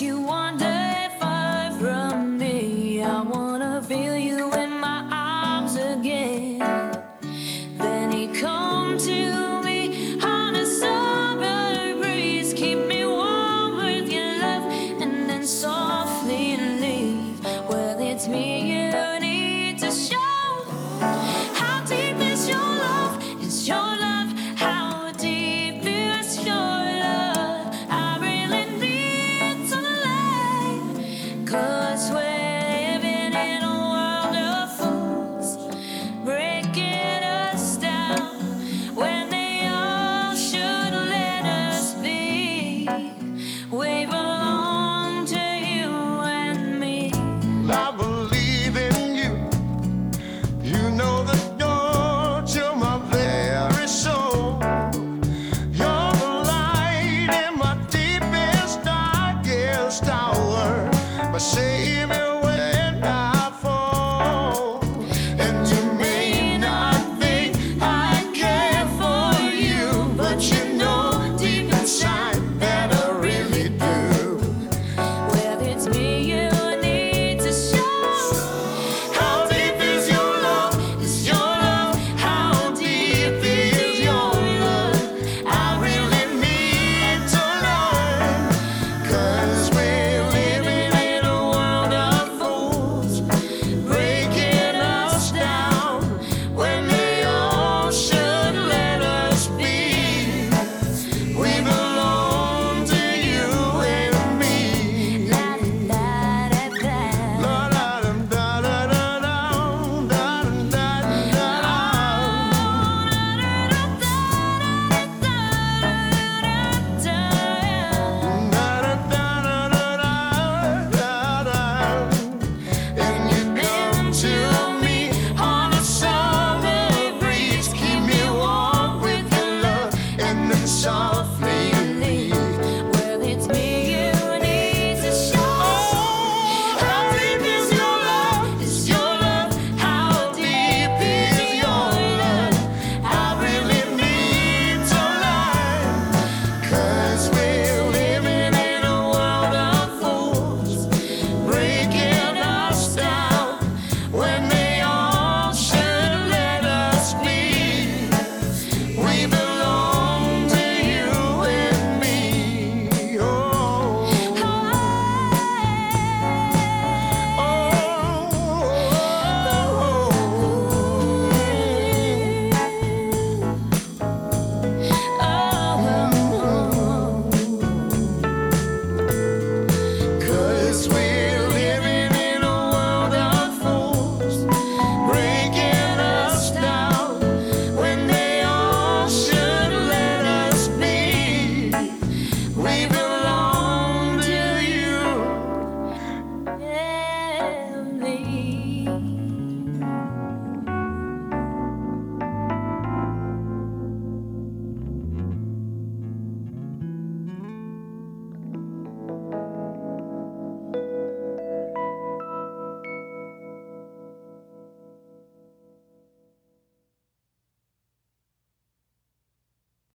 you want.